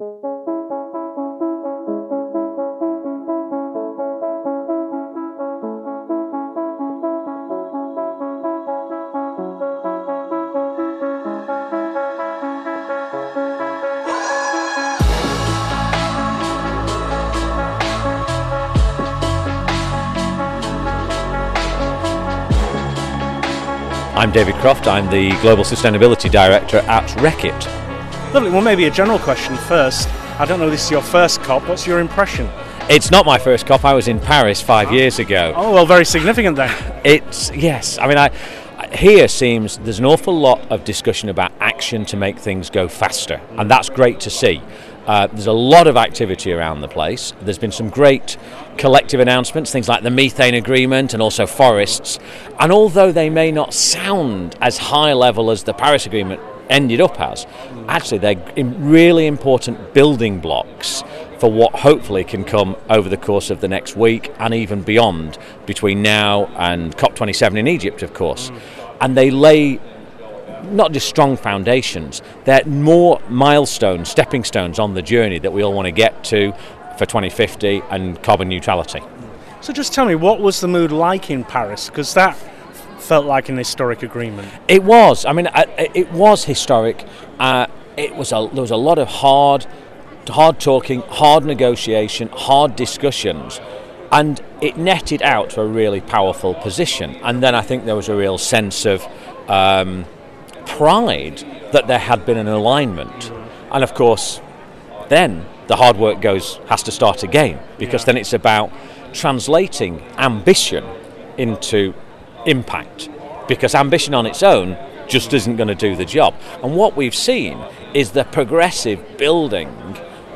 I'm David Croft. I'm the Global Sustainability Director at Reckitt. Lovely. Well, maybe a general question first. I don't know this is your first COP. What's your impression? It's not my first COP. I was in Paris five oh. years ago. Oh, well, very significant then. It's, yes. I mean, I, here seems there's an awful lot of discussion about action to make things go faster, and that's great to see. Uh, there's a lot of activity around the place. There's been some great collective announcements, things like the methane agreement and also forests. And although they may not sound as high level as the Paris Agreement ended up as, actually they're really important building blocks for what hopefully can come over the course of the next week and even beyond between now and COP27 in Egypt, of course. Mm. And they lay not just strong foundations, they're more milestones, stepping stones on the journey that we all want to get to for 2050 and carbon neutrality. So just tell me, what was the mood like in Paris? Because that felt like an historic agreement. It was. I mean, it was historic. Uh, it was a, there was a lot of hard, hard talking, hard negotiation, hard discussions, and it netted out to a really powerful position. And then I think there was a real sense of um, pride that there had been an alignment. And of course, then the hard work goes has to start again because yeah. then it's about translating ambition into impact because ambition on its own just isn't going to do the job. And what we've seen is the progressive building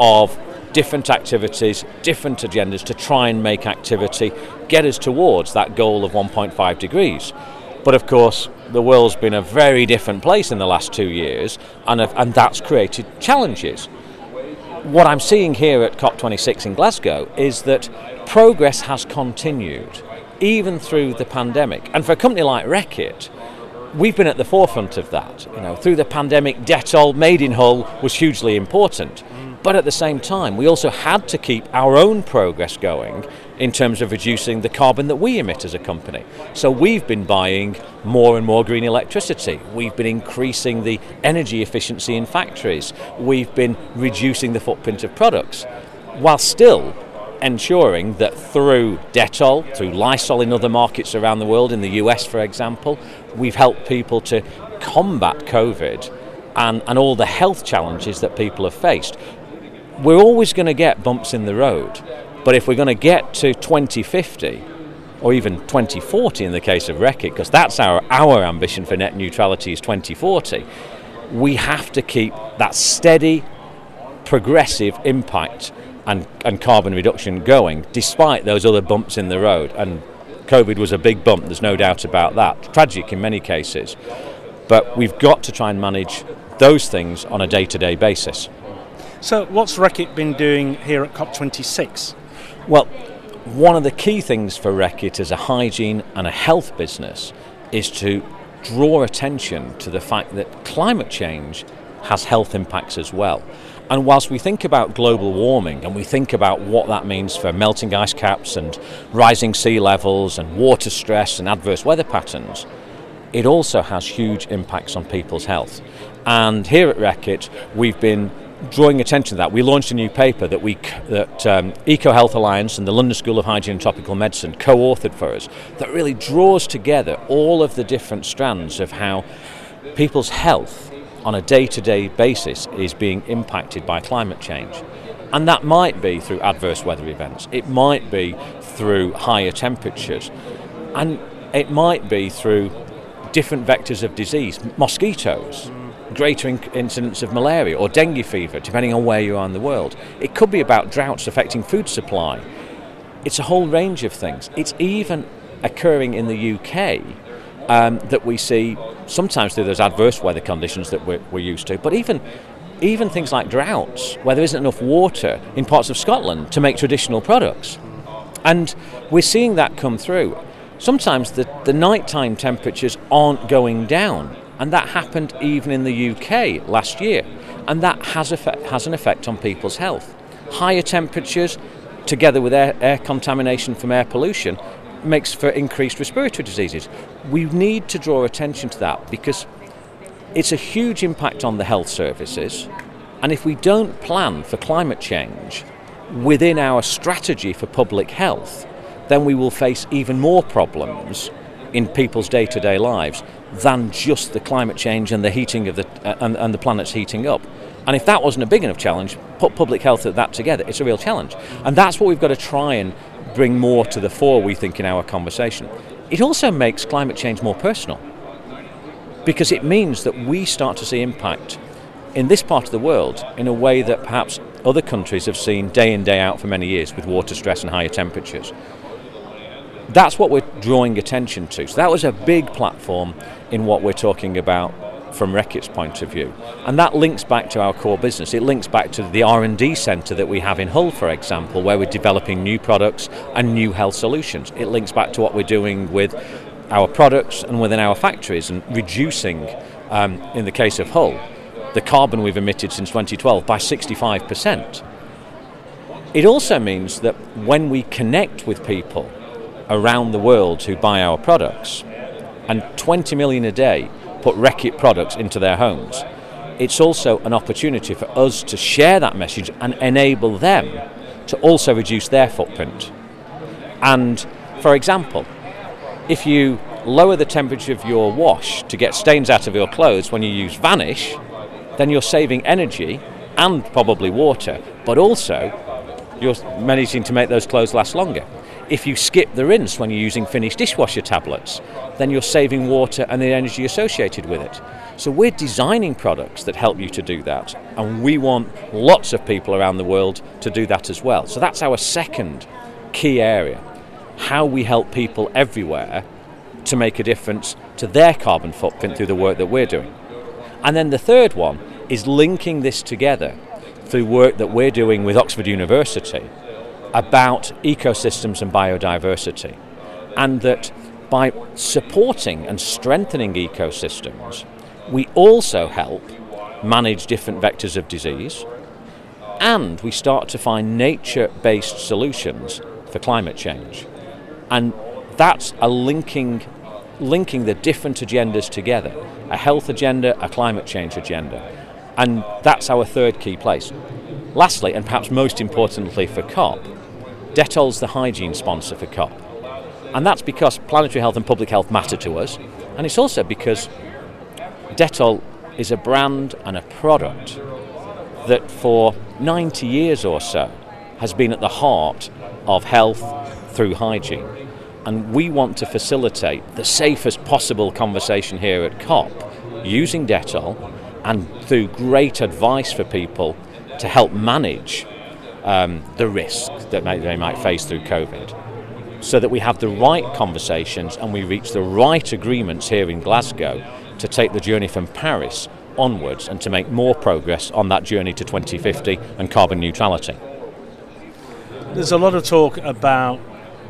of different activities, different agendas to try and make activity get us towards that goal of 1.5 degrees. But of course, the world's been a very different place in the last two years, and, and that's created challenges. What I'm seeing here at COP26 in Glasgow is that progress has continued, even through the pandemic. And for a company like Reckitt, we've been at the forefront of that. You know, through the pandemic, Dettol, made in Hull, was hugely important. But at the same time, we also had to keep our own progress going in terms of reducing the carbon that we emit as a company. So we've been buying more and more green electricity. We've been increasing the energy efficiency in factories. We've been reducing the footprint of products while still ensuring that through Dettol, through Lysol in other markets around the world, in the US for example, we've helped people to combat COVID and, and all the health challenges that people have faced. We're always going to get bumps in the road, but if we're going to get to 2050, or even 2040 in the case of Reckitt, because that's our, our ambition for net neutrality is 2040, we have to keep that steady, progressive impact and, and carbon reduction going, despite those other bumps in the road. And COVID was a big bump, there's no doubt about that. Tragic in many cases. But we've got to try and manage those things on a day to day basis. So, what's Reckitt been doing here at COP26? Well, one of the key things for Reckitt as a hygiene and a health business is to draw attention to the fact that climate change has health impacts as well. And whilst we think about global warming and we think about what that means for melting ice caps and rising sea levels and water stress and adverse weather patterns, it also has huge impacts on people's health. And here at Reckitt, we've been drawing attention to that, we launched a new paper that we that um, Eco Health Alliance and the London School of Hygiene and Tropical Medicine co-authored for us. That really draws together all of the different strands of how people's health on a day-to-day basis is being impacted by climate change. And that might be through adverse weather events. It might be through higher temperatures. And it might be through different vectors of disease, mosquitoes greater incidence of malaria or dengue fever, depending on where you are in the world. It could be about droughts affecting food supply. It's a whole range of things. It's even occurring in the UK um, that we see sometimes through those adverse weather conditions that we're, we're used to, but even even things like droughts, where there isn't enough water in parts of Scotland to make traditional products. And we're seeing that come through. Sometimes the, the nighttime temperatures aren't going down and that happened even in the UK last year. and that has, effect, has an effect on people's health. Higher temperatures, together with air, air contamination from air pollution, makes for increased respiratory diseases. We need to draw attention to that because it's a huge impact on the health services. And if we don't plan for climate change within our strategy for public health, then we will face even more problems in people's day to day lives than just the climate change and the heating of the, uh, and, and the planet's heating up. And if that wasn't a big enough challenge, put public health at that together, it's a real challenge. And that's what we've got to try and bring more to the fore, we think, in our conversation. It also makes climate change more personal because it means that we start to see impact in this part of the world in a way that perhaps other countries have seen day in, day out for many years with water stress and higher temperatures. That's what we're drawing attention to. So that was a big platform in what we're talking about from Reckitt's point of view. And that links back to our core business. It links back to the R&D centre that we have in Hull, for example, where we're developing new products and new health solutions. It links back to what we're doing with our products and within our factories and reducing, um, in the case of Hull, the carbon we've emitted since 2012 by 65%. It also means that when we connect with people around the world who buy our products, and 20 million a day put Reckitt products into their homes, it's also an opportunity for us to share that message and enable them to also reduce their footprint. And for example, if you lower the temperature of your wash to get stains out of your clothes when you use Vanish, then you're saving energy and probably water, but also you're managing to make those clothes last longer. If you skip the rinse when you're using Finish dishwasher tablets, then you're saving water and the energy associated with it. So we're designing products that help you to do that, and we want lots of people around the world to do that as well. So that's our second key area how we help people everywhere to make a difference to their carbon footprint through the work that we're doing. And then the third one is linking this together through work that we're doing with Oxford University about ecosystems and biodiversity. And that by supporting and strengthening ecosystems, we also help manage different vectors of disease and we start to find nature based solutions for climate change. And that's a linking linking the different agendas together a health agenda, a climate change agenda. And that's our third key place. Lastly, and perhaps most importantly for COP, Dettol's the hygiene sponsor for COP. And that's because planetary health and public health matter to us, and it's also because Dettol is a brand and a product that for 90 years or so has been at the heart of health through hygiene. And we want to facilitate the safest possible conversation here at COP using Dettol and through great advice for people to help manage um, the risk that may, they might face through COVID. So that we have the right conversations and we reach the right agreements here in Glasgow to take the journey from Paris onwards and to make more progress on that journey to 2050 and carbon neutrality. There's a lot of talk about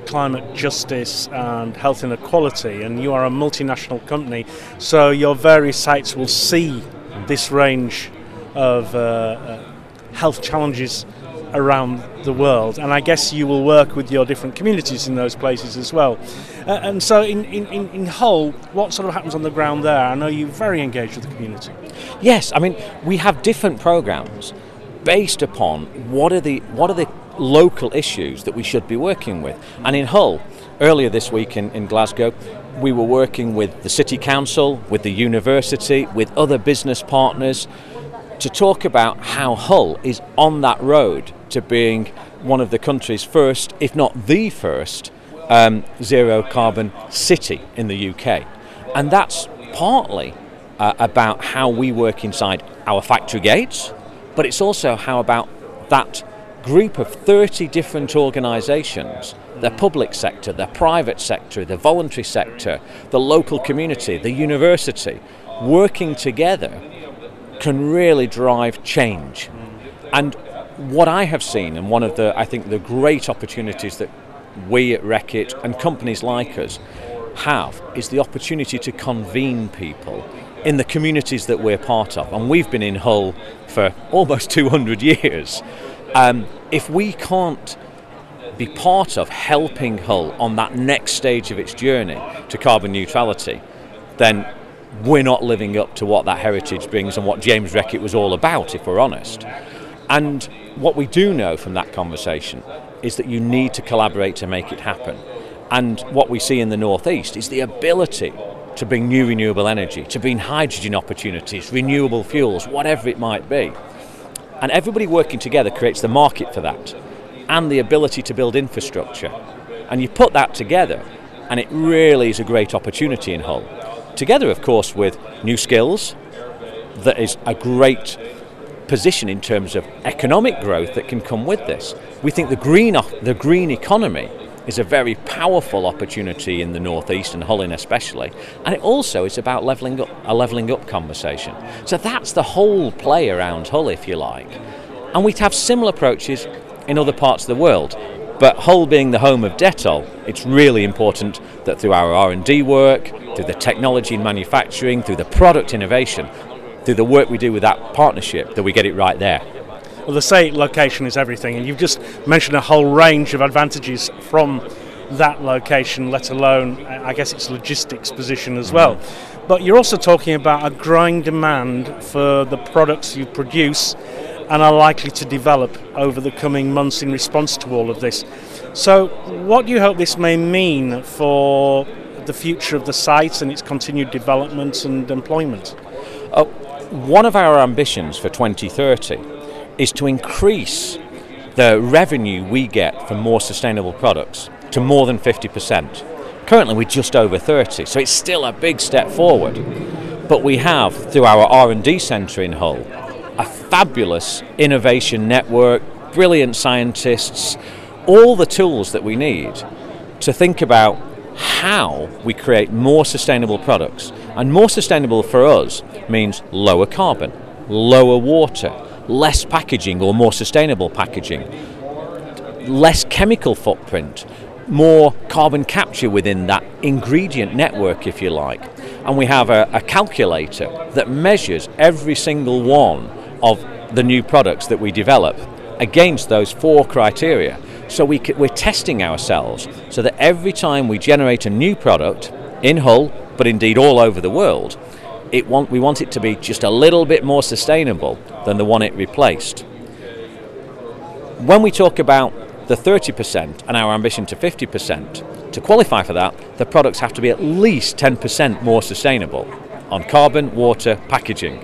climate justice and health inequality, and you are a multinational company, so your various sites will see this range of uh, uh, health challenges around the world, and I guess you will work with your different communities in those places as well. Uh, and so, in, in, in Hull, what sort of happens on the ground there? I know you're very engaged with the community. Yes, I mean, we have different programs based upon what are the what are the local issues that we should be working with. And in Hull, earlier this week in, in Glasgow, we were working with the City Council, with the university, with other business partners to talk about how Hull is on that road to being one of the country's first, if not the first, um, zero carbon city in the UK. And that's partly uh, about how we work inside our factory gates, but it's also how about that group of 30 different organisations the public sector, the private sector, the voluntary sector, the local community, the university, working together can really drive change. And what I have seen, and one of the, I think, the great opportunities that we at Reckitt and companies like us have, is the opportunity to convene people in the communities that we're part of. And we've been in Hull for almost 200 years. Um, if we can't be part of helping Hull on that next stage of its journey to carbon neutrality, then we're not living up to what that heritage brings and what James Reckitt was all about, if we're honest. And what we do know from that conversation is that you need to collaborate to make it happen. And what we see in the Northeast is the ability to bring new renewable energy, to bring hydrogen opportunities, renewable fuels, whatever it might be. And everybody working together creates the market for that and the ability to build infrastructure. And you put that together, and it really is a great opportunity in Hull. Together, of course, with new skills, that is a great position in terms of economic growth that can come with this. We think the green, the green economy is a very powerful opportunity in the northeast and Hullin especially, and it also is about levelling up a levelling up conversation. So that's the whole play around Hull, if you like, and we'd have similar approaches in other parts of the world. But Hull being the home of Dettol, it's really important that through our R&D work, through the technology and manufacturing, through the product innovation, through the work we do with that partnership, that we get it right there. Well, the say location is everything, and you've just mentioned a whole range of advantages from that location, let alone, I guess, its logistics position as well. Mm-hmm. But you're also talking about a growing demand for the products you produce and are likely to develop over the coming months in response to all of this. So, what do you hope this may mean for the future of the site and its continued development and employment? Uh, one of our ambitions for 2030 is to increase the revenue we get from more sustainable products to more than 50%. Currently we're just over 30, so it's still a big step forward. But we have through our R&D centre in Hull a fabulous innovation network, brilliant scientists, all the tools that we need to think about how we create more sustainable products. And more sustainable for us means lower carbon, lower water, less packaging or more sustainable packaging, less chemical footprint, more carbon capture within that ingredient network, if you like. And we have a, a calculator that measures every single one of the new products that we develop against those four criteria. So we, we're testing ourselves so that every time we generate a new product in Hull, but indeed all over the world, it want, we want it to be just a little bit more sustainable than the one it replaced. When we talk about the 30% and our ambition to 50%, to qualify for that, the products have to be at least 10% more sustainable on carbon, water, packaging.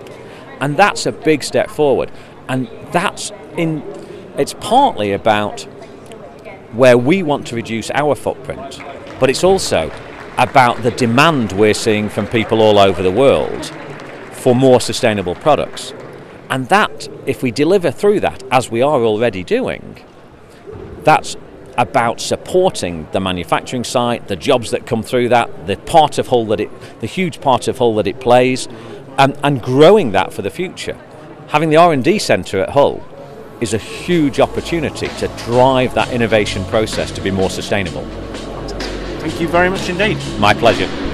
And that's a big step forward. And that's in it's partly about where we want to reduce our footprint, but it's also about the demand we're seeing from people all over the world for more sustainable products. And that, if we deliver through that, as we are already doing, that's about supporting the manufacturing site, the jobs that come through that, the part of Hull that it, the huge part of Hull that it plays, and, and growing that for the future. Having the R&D centre at Hull is a huge opportunity to drive that innovation process to be more sustainable. Thank you very much indeed. My pleasure.